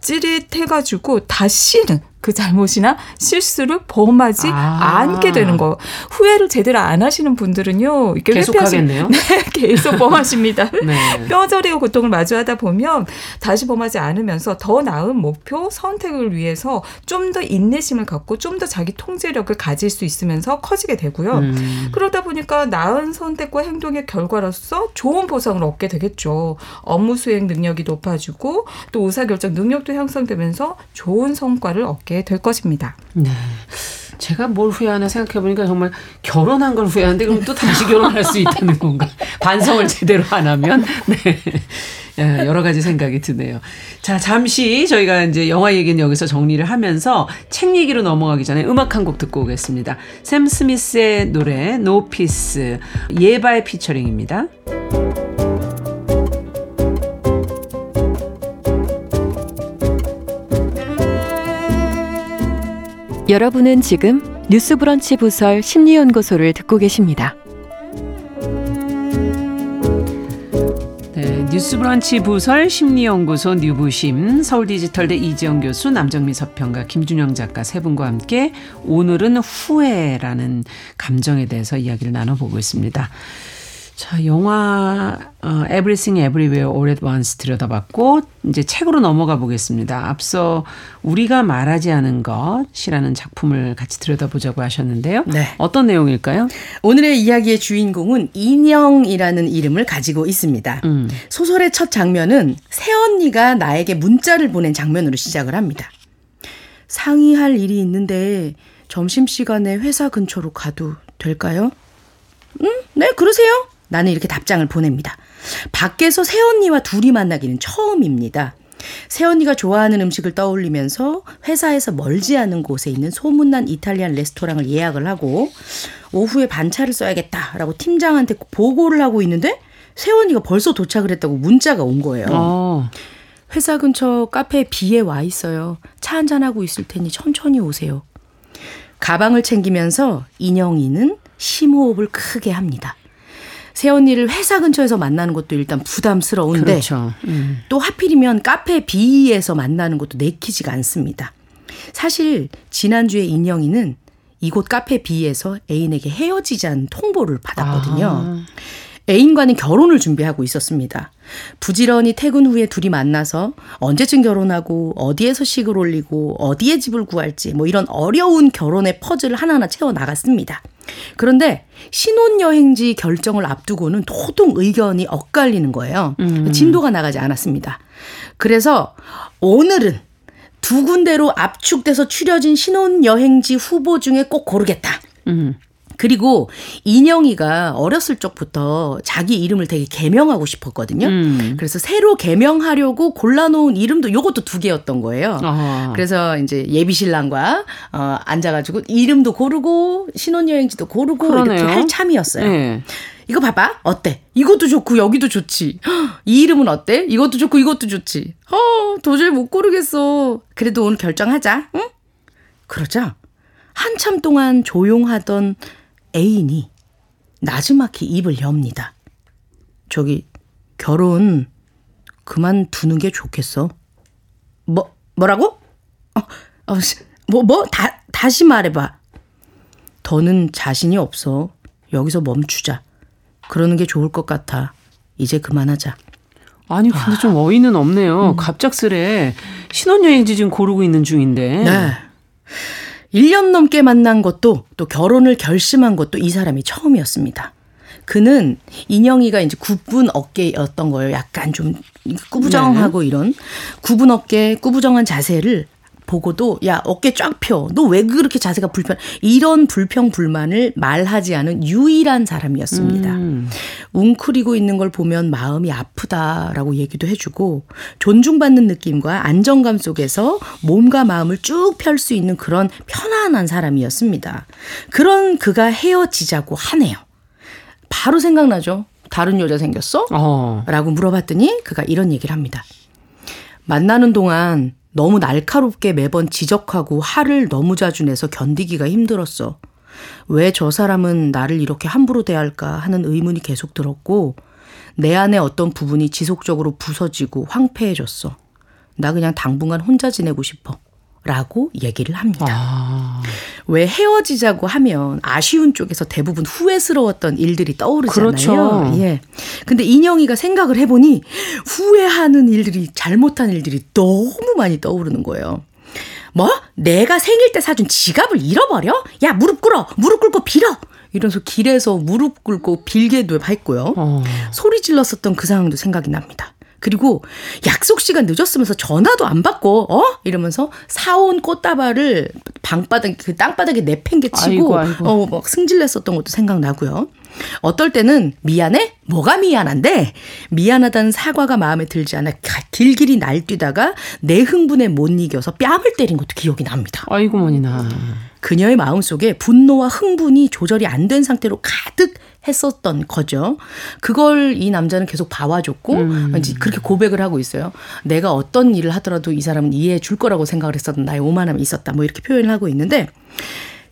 찌릿해가지고 다시는 그 잘못이나 실수를 범하지 아. 않게 되는 거. 후회를 제대로 안 하시는 분들은요. 이렇게 계속 회피하시- 하겠네요. 네, 계속 범하십니다. 네. 뼈저리고 고통을 마주하다 보면 다시 범하지 않으면서 더 나은 목표 선택을 위해서 좀 더 인내심을 갖고 좀 더 자기 통제력을 가질 수 있으면서 커지게 되고요. 음. 그러다 보니까 나은 선택과 행동의 결과로서 좋은 보상을 얻게 되겠죠. 업무 수행 능력이 높아지고 또 의사결정 능력도 향상되면서 좋은 성과를 얻게 될 것입니다. 네. 제가 뭘 후회하나 생각해보니까 정말 결혼한 걸 후회하는데 그럼 또 다시 결혼할 수 있다는 건가? 반성을 제대로 안 하면? 네. 예, 여러 가지 생각이 드네요. 자, 잠시 저희가 이제 영화 얘기는 여기서 정리를 하면서 책 얘기로 넘어가기 전에 음악 한 곡 듣고 오겠습니다. 샘 스미스의 노래 Peace 예바의 피처링입니다. 여러분은 지금 뉴스브런치 부설 심리연구소를 듣고 계십니다. 네, 뉴스브런치 부설 심리연구소 뉴부심 서울디지털대 이지영 교수 남정미 서평가 김준영 작가 세 분과 함께 오늘은 후회라는 감정에 대해서 이야기를 나눠보고 있습니다. 자, 영화 어, Everything Everywhere All at Once 들여다봤고 이제 책으로 넘어가 보겠습니다. 앞서 우리가 말하지 않은 것이라는 작품을 같이 들여다보자고 하셨는데요. 네. 어떤 내용일까요? 오늘의 이야기의 주인공은 인영이라는 이름을 가지고 있습니다. 음. 소설의 첫 장면은 새언니가 나에게 문자를 보낸 장면으로 시작을 합니다. 상의할 일이 있는데 점심시간에 회사 근처로 가도 될까요? 응? 네, 그러세요. 나는 이렇게 답장을 보냅니다. 밖에서 새언니와 둘이 만나기는 처음입니다. 새언니가 좋아하는 음식을 떠올리면서 회사에서 멀지 않은 곳에 있는 소문난 이탈리안 레스토랑을 예약을 하고 오후에 반차를 써야겠다라고 팀장한테 보고를 하고 있는데 새언니가 벌써 도착을 했다고 문자가 온 거예요. 어. 회사 근처 카페 B에 와 있어요. 차 한잔하고 있을 테니 천천히 오세요. 가방을 챙기면서 인영이는 심호흡을 크게 합니다. 새언니를 회사 근처에서 만나는 것도 일단 부담스러운데 그렇죠. 음. 또 하필이면 카페 B에서 만나는 것도 내키지가 않습니다. 사실 지난주에 인영이는 이곳 카페 B에서 애인에게 헤어지자는 통보를 받았거든요. 아. 애인과는 결혼을 준비하고 있었습니다. 부지런히 퇴근 후에 둘이 만나서 언제쯤 결혼하고 어디에서 식을 올리고 어디에 집을 구할지 뭐 이런 어려운 결혼의 퍼즐을 하나하나 채워 나갔습니다. 그런데 신혼여행지 결정을 앞두고는 도통 의견이 엇갈리는 거예요. 진도가 나가지 않았습니다. 그래서 오늘은 두 군데로 압축돼서 추려진 신혼여행지 후보 중에 꼭 고르겠다. 음. 그리고 인영이가 어렸을 적부터 자기 이름을 되게 개명하고 싶었거든요. 음. 그래서 새로 개명하려고 골라놓은 이름도 요것도 두 개였던 거예요. 아. 그래서 이제 예비 신랑과 어, 앉아가지고 이름도 고르고 신혼여행지도 고르고 그러네요. 이렇게 할 참이었어요. 네. 이거 봐봐. 어때? 이것도 좋고 여기도 좋지. 헉, 이 이름은 어때? 이것도 좋고 이것도 좋지. 어, 도저히 못 고르겠어. 그래도 오늘 결정하자. 응? 그러자 한참 동안 조용하던 애인이 나지막히 입을 엽니다. 저기 결혼 그만두는 게 좋겠어. 뭐 뭐라고? 어, 어, 뭐, 뭐, 다, 다시 말해봐. 더는 자신이 없어. 여기서 멈추자. 그러는 게 좋을 것 같아. 이제 그만하자. 아니 근데 좀 어이는 없네요. 갑작스레 신혼여행지 지금 고르고 있는 중인데. 네. 1년 넘게 만난 것도 또 결혼을 결심한 것도 이 사람이 처음이었습니다. 그는 인영이가 이제 굽은 어깨였던 거예요. 약간 좀 꾸부정하고 이런 굽은 어깨, 꾸부정한 자세를 보고도 야 어깨 쫙 펴. 너 왜 그렇게 자세가 불편? 이런 불평 불만을 말하지 않은 유일한 사람이었습니다. 음. 웅크리고 있는 걸 보면 마음이 아프다라고 얘기도 해주고 존중받는 느낌과 안정감 속에서 몸과 마음을 쭉 펼 수 있는 그런 편안한 사람이었습니다. 그런 그가 헤어지자고 하네요. 바로 생각나죠. 다른 여자 생겼어? 어. 라고 물어봤더니 그가 이런 얘기를 합니다. 만나는 동안 너무 날카롭게 매번 지적하고 화를 너무 자주 내서 견디기가 힘들었어. 왜 저 사람은 나를 이렇게 함부로 대할까 하는 의문이 계속 들었고 내 안에 어떤 부분이 지속적으로 부서지고 황폐해졌어. 나 그냥 당분간 혼자 지내고 싶어. 라고 얘기를 합니다. 아. 왜 헤어지자고 하면 아쉬운 쪽에서 대부분 후회스러웠던 일들이 떠오르잖아요. 그렇죠. 예. 근데 인영이가 생각을 해보니 후회하는 일들이 잘못한 일들이 너무 많이 떠오르는 거예요. 뭐? 내가 생일 때 사준 지갑을 잃어버려? 야 무릎 꿇어 무릎 꿇고 빌어 이러면서 길에서 무릎 꿇고 빌게도 했고요. 어. 소리 질렀었던 그 상황도 생각이 납니다. 그리고 약속 시간 늦었으면서 전화도 안 받고 어 이러면서 사온 꽃다발을 방바닥 그 땅바닥에 내팽개치고. 어막 승질냈었던 것도 생각나고요. 어떨 때는 미안해? 뭐가 미안한데? 미안하다는 사과가 마음에 들지 않아 가- 길길이 날뛰다가 내 흥분에 못 이겨서 뺨을 때린 것도 기억이 납니다. 아이고 머니나. 그녀의 마음속에 분노와 흥분이 조절이 안 된 상태로 가득 했었던 거죠. 그걸 이 남자는 계속 봐와줬고 이제 그렇게 고백을 하고 있어요. 내가 어떤 일을 하더라도 이 사람은 이해해 줄 거라고 생각을 했었던 나의 오만함이 있었다. 뭐 이렇게 표현을 하고 있는데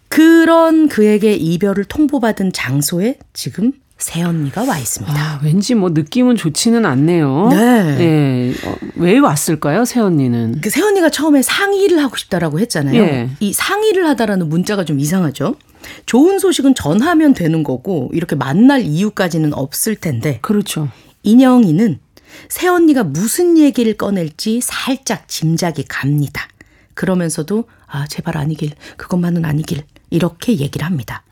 그런 그에게 이별을 통보받은 장소에 지금 새 언니가 와 있습니다. 아, 왠지 뭐 느낌은 좋지는 않네요. 네. 예. 어, 왜 왔을까요, 새 언니는? 그 새 언니가 처음에 상의를 하고 싶다라고 했잖아요. 예. 이 상의를 하다라는 문자가 좀 이상하죠. 좋은 소식은 전하면 되는 거고 이렇게 만날 이유까지는 없을 텐데 그렇죠. 인영이는 새언니가 무슨 얘기를 꺼낼지 살짝 짐작이 갑니다. 그러면서도 아 제발 아니길 그것만은 아니길 이렇게 얘기를 합니다.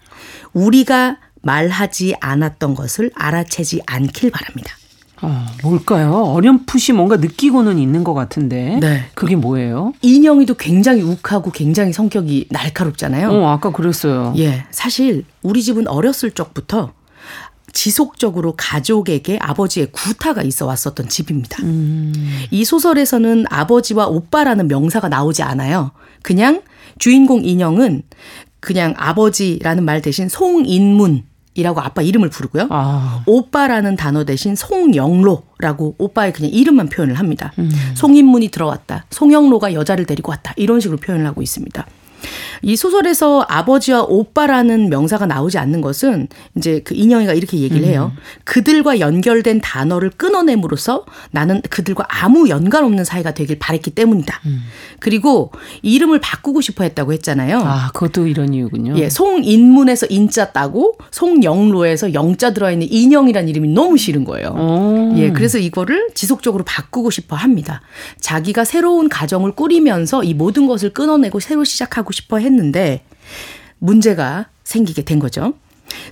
우리가 말하지 않았던 것을 알아채지 않길 바랍니다. 어, 뭘까요? 어렴풋이 뭔가 느끼고는 있는 것 같은데. 네. 그게 뭐예요? 인영이도 굉장히 욱하고 굉장히 성격이 날카롭잖아요. 어, 아까 그랬어요. 예, 사실 우리 집은 어렸을 적부터 지속적으로 가족에게 아버지의 구타가 있어 왔었던 집입니다. 이 소설에서는 아버지와 오빠라는 명사가 나오지 않아요. 그냥 주인공 인형은 그냥 아버지라는 말 대신 송인문 이라고 아빠 이름을 부르고요. 아, 오빠라는 단어 대신 송영로라고 오빠의 그냥 이름만 표현을 합니다. 송인문이 들어왔다. 송영로가 여자를 데리고 왔다. 이런 식으로 표현을 하고 있습니다. 이 소설에서 아버지와 오빠라는 명사가 나오지 않는 것은 이제 그 인영이가 이렇게 얘기를 해요. 그들과 연결된 단어를 끊어냄으로써 나는 그들과 아무 연관 없는 사이가 되길 바랬기 때문이다. 그리고 이름을 바꾸고 싶어 했다고 했잖아요. 아, 그것도 이런 이유군요. 예, 송인문에서 인자 따고 송영로에서 영자 들어있는 인영이라는 이름이 너무 싫은 거예요. 어. 예, 그래서 이거를 지속적으로 바꾸고 싶어 합니다. 자기가 새로운 가정을 꾸리면서 이 모든 것을 끊어내고 새로 시작하고 싶어 했는데 문제가 생기게 된 거죠.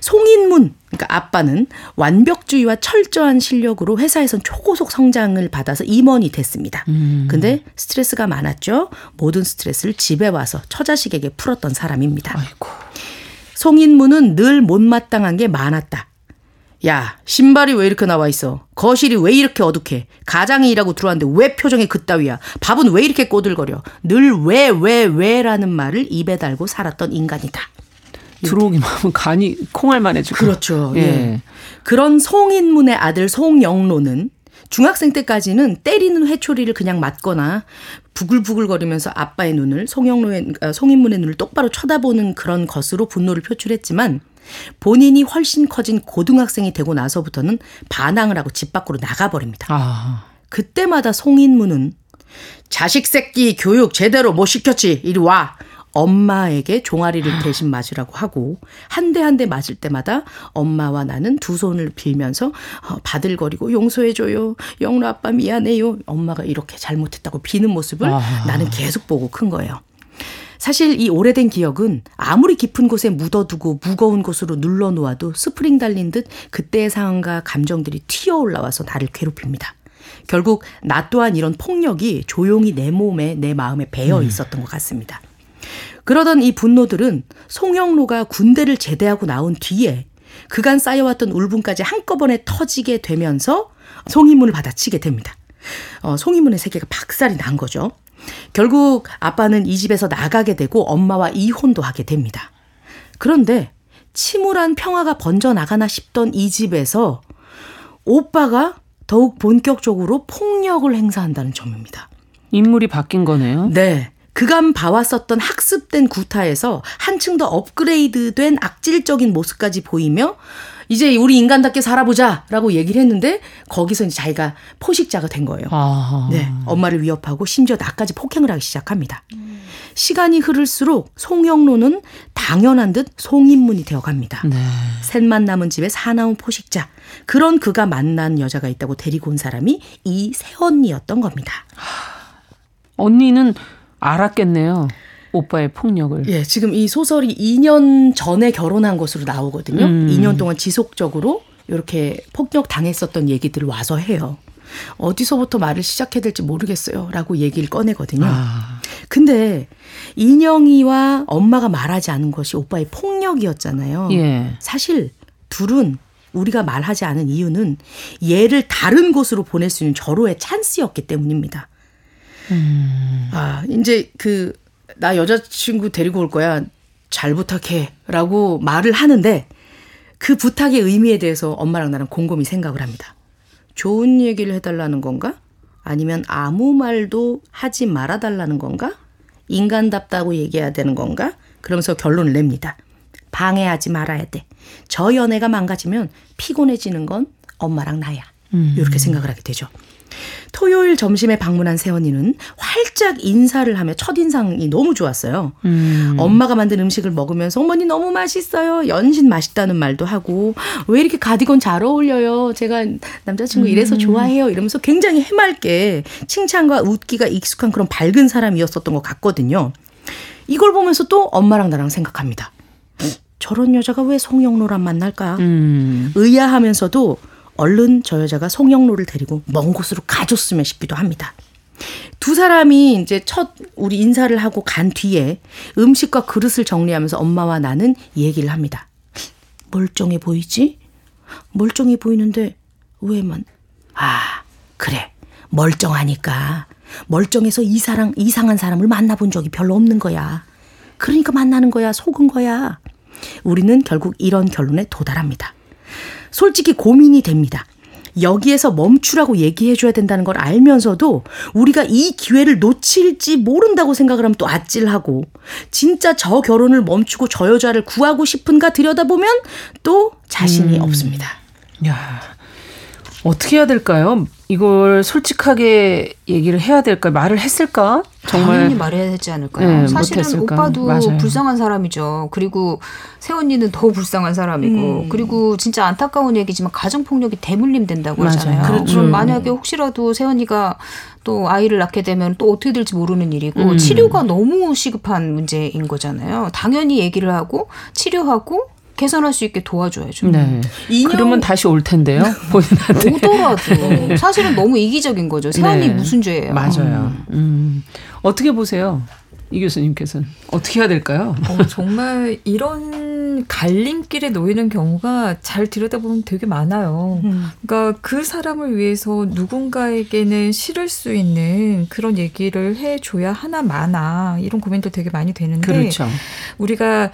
송인문, 그러니까 아빠는 완벽주의와 철저한 실력으로 회사에선 초고속 성장을 받아서 임원이 됐습니다. 근데 스트레스가 많았죠. 모든 스트레스를 집에 와서 처자식에게 풀었던 사람입니다. 아이고. 송인무는 늘 못마땅한 게 많았다. 야, 신발이 왜 이렇게 나와 있어? 거실이 왜 이렇게 어둑해? 가장이 일하고 들어왔는데 왜 표정이 그따위야? 밥은 왜 이렇게 꼬들거려? 늘 왜, 왜, 왜라는 말을 입에 달고 살았던 인간이다. 들어오기만 하면 간이 콩알만해지고. 그렇죠. 예. 예. 그런 송인문의 아들 송영로는 중학생 때까지는 때리는 회초리를 그냥 맞거나 부글부글거리면서 아빠의 눈을 송영로의 아, 송인문의 눈을 똑바로 쳐다보는 그런 것으로 분노를 표출했지만 본인이 훨씬 커진 고등학생이 되고 나서부터는 반항을 하고 집 밖으로 나가버립니다. 아. 그때마다 송인무는 자식 새끼 교육 제대로 못 시켰지 이리 와 엄마에게 종아리를 대신 맞으라고 하고 한 대 한 대 맞을 때마다 엄마와 나는 두 손을 빌면서 어, 바들거리고 용서해줘요 영로 아빠 미안해요 엄마가 이렇게 잘못했다고 비는 모습을 아. 나는 계속 보고 큰 거예요. 사실 이 오래된 기억은 아무리 깊은 곳에 묻어두고 무거운 것으로 눌러놓아도 스프링 달린 듯 그때의 상황과 감정들이 튀어 올라와서 나를 괴롭힙니다. 결국 나 또한 이런 폭력이 조용히 내 몸에 내 마음에 배어 있었던 것 같습니다. 그러던 이 분노들은 송영로가 군대를 제대하고 나온 뒤에 그간 쌓여왔던 울분까지 한꺼번에 터지게 되면서 송이문을 받아치게 됩니다. 어, 송이문의 세계가 박살이 난 거죠. 결국 아빠는 이 집에서 나가게 되고 엄마와 이혼도 하게 됩니다. 그런데 침울한 평화가 번져 나가나 싶던 이 집에서 오빠가 더욱 본격적으로 폭력을 행사한다는 점입니다. 인물이 바뀐 거네요. 네. 그간 봐왔었던 학습된 구타에서 한층 더 업그레이드된 악질적인 모습까지 보이며 이제 우리 인간답게 살아보자라고 얘기를 했는데 거기서 이제 자기가 포식자가 된 거예요. 아. 네, 엄마를 위협하고 심지어 나까지 폭행을 하기 시작합니다. 시간이 흐를수록 송영로는 당연한 듯 송인문이 되어갑니다. 네. 셋만 남은 집에 사나운 포식자. 그런 그가 만난 여자가 있다고 데리고 온 사람이 이 새언니였던 겁니다. 언니는 알았겠네요. 오빠의 폭력을. 예, 지금 이 소설이 2년 전에 결혼한 것으로 나오거든요. 음. 2년 동안 지속적으로 이렇게 폭력 당했었던 얘기들을 와서 해요. 어디서부터 말을 시작해야 될지 모르겠어요. 라고 얘기를 꺼내거든요. 아. 근데 인영이와 엄마가 말하지 않은 것이 오빠의 폭력이었잖아요. 예. 사실 둘은 우리가 말하지 않은 이유는 얘를 다른 곳으로 보낼 수 있는 절호의 찬스였기 때문입니다. 아, 이제 그, 나 여자친구 데리고 올 거야. 잘 부탁해. 라고 말을 하는데 그 부탁의 의미에 대해서 엄마랑 나랑 곰곰이 생각을 합니다. 좋은 얘기를 해달라는 건가? 아니면 아무 말도 하지 말아달라는 건가? 인간답다고 얘기해야 되는 건가? 그러면서 결론을 냅니다. 방해하지 말아야 돼. 저 연애가 망가지면 피곤해지는 건 엄마랑 나야. 이렇게 생각을 하게 되죠. 토요일 점심에 방문한 세원이는 활짝 인사를 하며 첫인상이 너무 좋았어요. 엄마가 만든 음식을 먹으면서 어머니 너무 맛있어요. 연신 맛있다는 말도 하고 왜 이렇게 가디건 잘 어울려요. 제가 남자친구 이래서 좋아해요. 이러면서 굉장히 해맑게 칭찬과 웃기가 익숙한 그런 밝은 사람이었었던 것 같거든요. 이걸 보면서 또 엄마랑 나랑 생각합니다. 저런 여자가 왜 송영로랑 만날까? 음. 의아하면서도 얼른 저 여자가 송영로를 데리고 먼 곳으로 가줬으면 싶기도 합니다. 두 사람이 이제 첫 우리 인사를 하고 간 뒤에 음식과 그릇을 정리하면서 엄마와 나는 얘기를 합니다. 멀쩡해 보이지? 멀쩡해 보이는데 왜만? 아 그래 멀쩡하니까 멀쩡해서 이 사람 이상한 사람을 만나본 적이 별로 없는 거야. 그러니까 만나는 거야 속은 거야. 우리는 결국 이런 결론에 도달합니다. 솔직히 고민이 됩니다. 여기에서 멈추라고 얘기해줘야 된다는 걸 알면서도 우리가 이 기회를 놓칠지 모른다고 생각을 하면 또 아찔하고 진짜 저 결혼을 멈추고 저 여자를 구하고 싶은가 들여다보면 또 자신이 없습니다. 야. 어떻게 해야 될까요? 이걸 솔직하게 얘기를 해야 될까요? 말을 했을까? 정말 당연히 말해야 되지 않을까요? 네, 사실은 못했을까? 오빠도 맞아요. 불쌍한 사람이죠. 그리고 세언니는 더 불쌍한 사람이고 음. 그리고 진짜 안타까운 얘기지만 가정 폭력이 대물림 된다고 맞아요. 하잖아요. 그렇죠. 그럼 음. 만약에 혹시라도 세언니가 또 아이를 낳게 되면 또 어떻게 될지 모르는 일이고 음. 치료가 너무 시급한 문제인 거잖아요. 당연히 얘기를 하고 치료하고 개선할 수 있게 도와줘야죠. 네. 인형- 그러면 다시 올 텐데요. 본인한테. 오더라도 사실은 너무 이기적인 거죠. 세언니 네. 무슨 죄예요? 맞아요. 음. 어떻게 보세요? 이 교수님께서는 어떻게 해야 될까요? 어, 정말 이런 이런 갈림길에 놓이는 경우가 잘 들여다보면 되게 많아요. 음. 그러니까 그 사람을 위해서 누군가에게는 싫을 수 있는 그런 얘기를 해줘야 하나 마나 이런 고민도 되게 많이 되는데 그렇죠. 우리가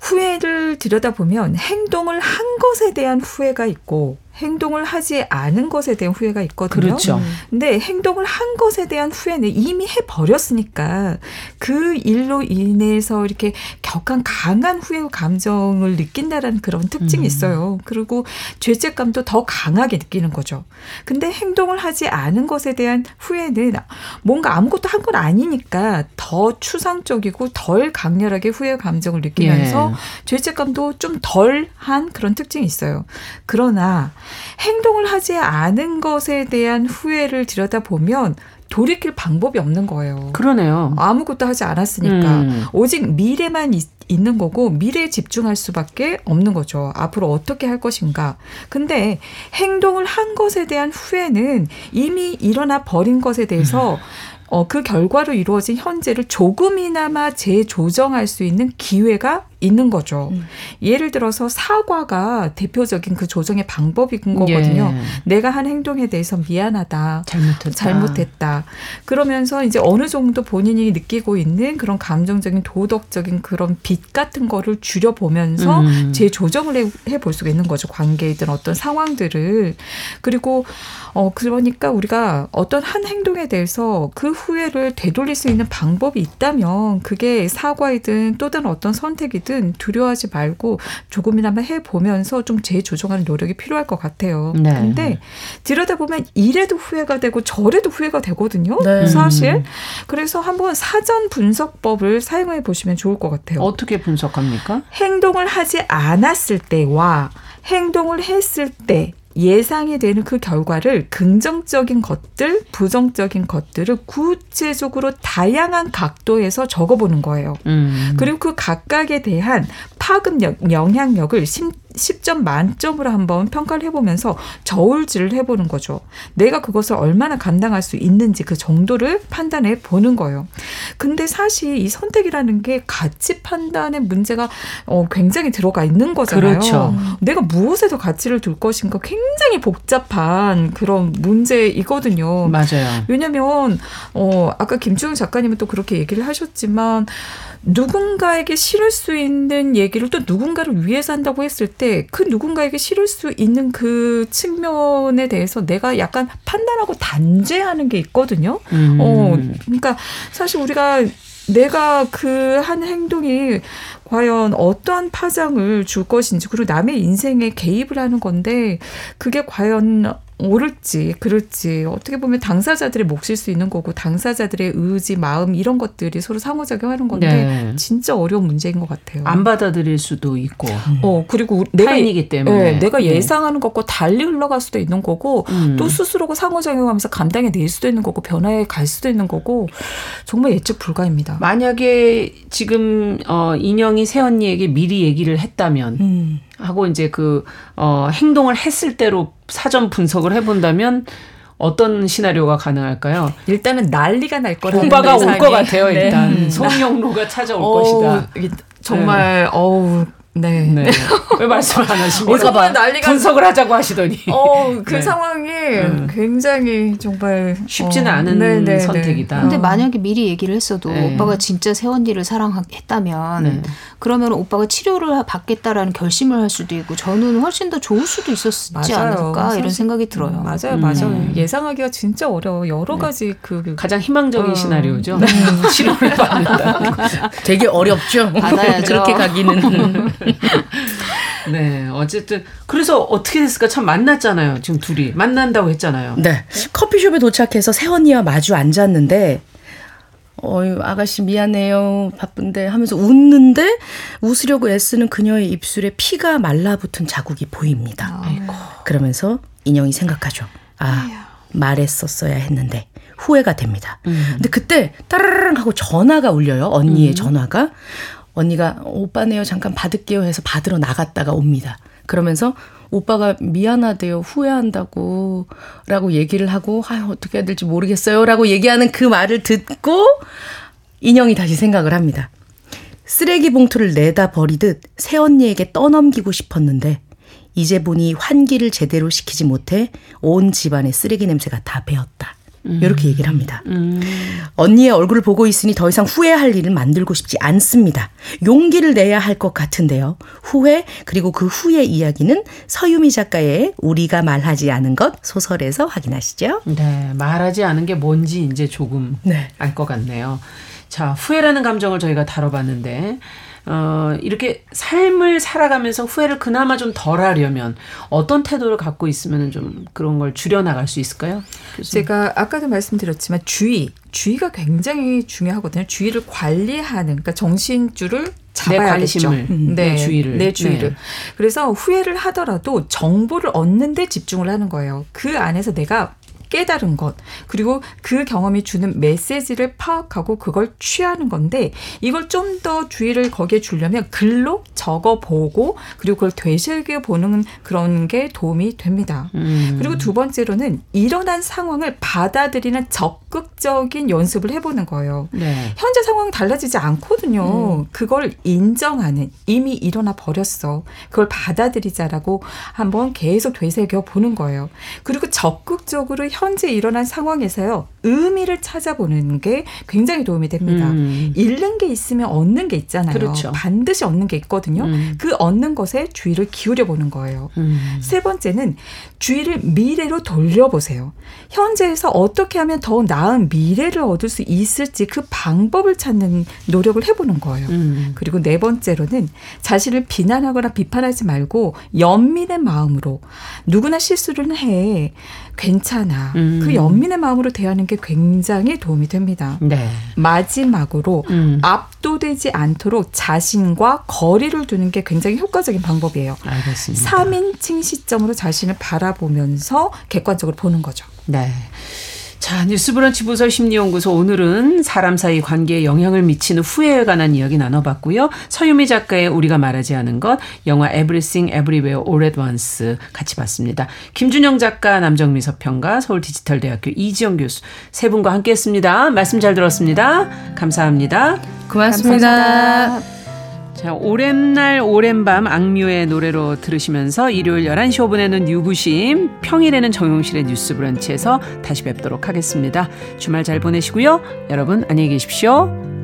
후회를 들여다보면 행동을 한 것에 대한 후회가 있고 행동을 하지 않은 것에 대한 후회가 있거든요. 그렇죠. 근데 행동을 한 것에 대한 후회는 이미 해버렸으니까 그 일로 인해서 이렇게 격한 강한 후회 감정을 느낀다라는 그런 특징이 음. 있어요. 그리고 죄책감도 더 강하게 느끼는 거죠. 근데 행동을 하지 않은 것에 대한 후회는 뭔가 아무것도 한 건 아니니까 더 추상적이고 덜 강렬하게 후회 감정을 느끼면서 예. 죄책감도 좀 덜한 그런 특징이 있어요. 그러나 행동을 하지 않은 것에 대한 후회를 들여다보면 돌이킬 방법이 없는 거예요. 그러네요. 아무것도 하지 않았으니까 음. 오직 미래만 있, 있는 거고 미래에 집중할 수밖에 없는 거죠. 앞으로 어떻게 할 것인가. 근데 행동을 한 것에 대한 후회는 이미 일어나 버린 것에 대해서 어, 그 결과로 이루어진 현재를 조금이나마 재조정할 수 있는 기회가 있는 거죠. 음. 예를 들어서 사과가 대표적인 그 조정의 방법인 거거든요. 예. 내가 한 행동에 대해서 미안하다. 잘못했다. 잘못했다. 그러면서 이제 어느 정도 본인이 느끼고 있는 그런 감정적인 도덕적인 그런 빚 같은 거를 줄여보면서 음. 재조정을 해볼 수가 있는 거죠. 관계이든 어떤 상황들을. 그리고 어 그러니까 우리가 어떤 한 행동에 대해서 그 후회를 되돌릴 수 있는 방법이 있다면 그게 사과이든 또 다른 어떤 선택이든 두려워하지 말고 조금이나마 해 보면서 좀 재조정하는 노력이 필요할 것 같아요. 네. 근데 들여다보면 이래도 후회가 되고 저래도 후회가 되거든요. 네. 사실. 음. 그래서 한번 사전 분석법을 사용해 보시면 좋을 것 같아요. 어떻게 분석합니까? 행동을 하지 않았을 때와 행동을 했을 때 예상이 되는 그 결과를 긍정적인 것들, 부정적인 것들을 구체적으로 다양한 각도에서 적어보는 거예요. 음. 그리고 그 각각에 대한 파급력, 영향력을 10, 점 만점으로 한번 평가를 해보면서 저울질을 해보는 거죠. 내가 그것을 얼마나 감당할 수 있는지 그 정도를 판단해 보는 거예요. 근데 사실 이 선택이라는 게 가치 판단의 문제가 어, 굉장히 들어가 있는 거잖아요. 그렇죠. 내가 무엇에 더 가치를 둘 것인가 굉장히 복잡한 그런 문제이거든요. 맞아요. 왜냐면 어 아까 김주영 작가님은 또 그렇게 얘기를 하셨지만 누군가에게 싫을 수 있는 얘기를 또 누군가를 위해서 한다고 했을 때 그 누군가에게 싫을 수 있는 그 측면에 대해서 내가 약간 판단하고 단죄하는 게 있거든요. 음. 어 그러니까 사실 우리가 내가 그 한 행동이 과연 어떠한 파장을 줄 것인지 그리고 남의 인생에 개입을 하는 건데 그게 과연 옳을지 그럴지 어떻게 보면 당사자들의 몫일 수 있는 거고 당사자들의 의지 마음 이런 것들이 서로 상호작용하는 건데 네. 진짜 어려운 문제인 것 같아요. 안 받아들일 수도 있고 어 그리고 내가 타인이기 때문에 네, 내가 네. 예상하는 것과 달리 흘러갈 수도 있는 거고 음. 또 스스로가 상호작용하면서 감당해 낼 수도 있는 거고 변화해 갈 수도 있는 거고 정말 예측 불가입니다. 만약에 지금 어 인형이 새언니에게 미리 얘기를 했다면 음. 하고 이제 그 어 행동을 했을 대로 사전 분석을 해본다면 어떤 시나리오가 가능할까요? 일단은 난리가 날 거라는 오빠가 올. 것 같아요. 네. 일단 음. 성령로가 찾아올 어우, 것이다. 정말 어우 네. 네. 왜 말씀을 안 하십니까? 정말 난리가 분석을 하자고 하시더니 어, 그 네. 상황이 음. 굉장히 정말 쉽지는 어, 않은 네네네. 선택이다. 근데 어. 만약에 미리 얘기를 했어도 네. 오빠가 진짜 세원이를 사랑했다면 네. 그러면 오빠가 치료를 받겠다라는 결심을 할 수도 있고 저는 훨씬 더 좋을 수도 있었지 맞아요. 않을까 이런 사실- 생각이 들어요. 음, 맞아요, 음. 맞아요. 예상하기가 진짜 어려워. 여러 가지 그, 그 가장 희망적인 어. 시나리오죠. 치료를 받는다. 되게 어렵죠. 받아야죠. 그렇게 가기는. 네, 어쨌든 그래서 어떻게 됐을까 참 만났잖아요. 지금 둘이 만난다고 했잖아요. 네. 커피숍에 도착해서 새언니와 마주 앉았는데, 어유 아가씨 미안해요. 바쁜데 하면서 웃는데 웃으려고 애쓰는 그녀의 입술에 피가 말라붙은 자국이 보입니다. 그러면서 인형이 생각하죠. 아, 말했었어야 했는데 후회가 됩니다. 음. 근데 그때 따르릉 하고 전화가 울려요. 언니의 전화가. 언니가 오빠네요. 잠깐 받을게요 해서 받으러 나갔다가 옵니다. 그러면서 오빠가 미안하대요. 후회한다고 라고 얘기를 하고 아유 어떻게 해야 될지 모르겠어요. 라고 얘기하는 그 말을 듣고 인형이 다시 생각을 합니다. 쓰레기 봉투를 내다 버리듯 새언니에게 떠넘기고 싶었는데 이제 보니 환기를 제대로 시키지 못해 온 집안의 쓰레기 냄새가 다 배었다. 이렇게 얘기를 합니다. 언니의 얼굴을 보고 있으니 더 이상 후회할 일을 만들고 싶지 않습니다. 용기를 내야 할 것 같은데요. 후회 그리고 그 후의 이야기는 서유미 작가의 우리가 말하지 않은 것 소설에서 확인하시죠. 네, 말하지 않은 게 뭔지 이제 조금 네. 알것 같네요. 자, 후회라는 감정을 저희가 다뤄봤는데, 어, 이렇게 삶을 살아가면서 후회를 그나마 좀 덜 하려면 어떤 태도를 갖고 있으면 좀 그런 걸 줄여나갈 수 있을까요? 교수님? 제가 아까도 말씀드렸지만 주의, 주의가 굉장히 중요하거든요. 주의를 관리하는, 그러니까 정신줄을 잡아야겠죠. 관심을, 음, 내 주의를. 내 주의를. 네. 그래서 후회를 하더라도 정보를 얻는 데 집중을 하는 거예요. 그 안에서 내가 깨달은 것 그리고 그 경험이 주는 메시지를 파악하고 그걸 취하는 건데 이걸 좀 더 주의를 거기에 주려면 글로 적어 보고 그리고 그걸 되새겨 보는 그런 게 도움이 됩니다. 음. 그리고 두 번째로는 일어난 상황을 받아들이는 적극적인 연습을 해보는 거예요. 네. 현재 상황은 달라지지 않거든요. 그걸 인정하는 이미 일어나 버렸어. 그걸 받아들이자라고 한번 계속 되새겨 보는 거예요. 그리고 적극적으로 현재 일어난 상황에서요 의미를 찾아보는 게 굉장히 도움이 됩니다. 음. 잃는 게 있으면 얻는 게 있잖아요. 그렇죠. 반드시 얻는 게 있거든요. 음. 그 얻는 것에 주의를 기울여 보는 거예요. 음. 세 번째는 주의를 미래로 돌려보세요. 현재에서 어떻게 하면 더 나은 미래를 얻을 수 있을지 그 방법을 찾는 노력을 해보는 거예요. 음. 그리고 네 번째로는 자신을 비난하거나 비판하지 말고 연민의 마음으로 누구나 실수를 해. 괜찮아. 음. 그 연민의 마음으로 대하는 게 굉장히 도움이 됩니다. 네. 마지막으로 음. 압도되지 않도록 자신과 거리를 두는 게 굉장히 효과적인 방법이에요. 알겠습니다. 3인칭 시점으로 자신을 바라보면서 객관적으로 보는 거죠. 네. 자, 뉴스 브런치 부설 심리연구소 오늘은 사람 사이 관계에 영향을 미치는 후회에 관한 이야기 나눠봤고요. 서유미 작가의 우리가 말하지 않은 것, 영화 Everything Everywhere All at Once 같이 봤습니다. 김준영 작가, 남정미 서평가, 서울디지털대학교 이지영 교수 세 분과 함께했습니다. 말씀 잘 들었습니다. 감사합니다. 고맙습니다. 자, 오랜 날 오랜 밤 악뮤의 노래로 들으시면서 일요일 11시 5분에는 유부심, 평일에는 정용실의 뉴스 브런치에서 다시 뵙도록 하겠습니다. 주말 잘 보내시고요. 여러분 안녕히 계십시오.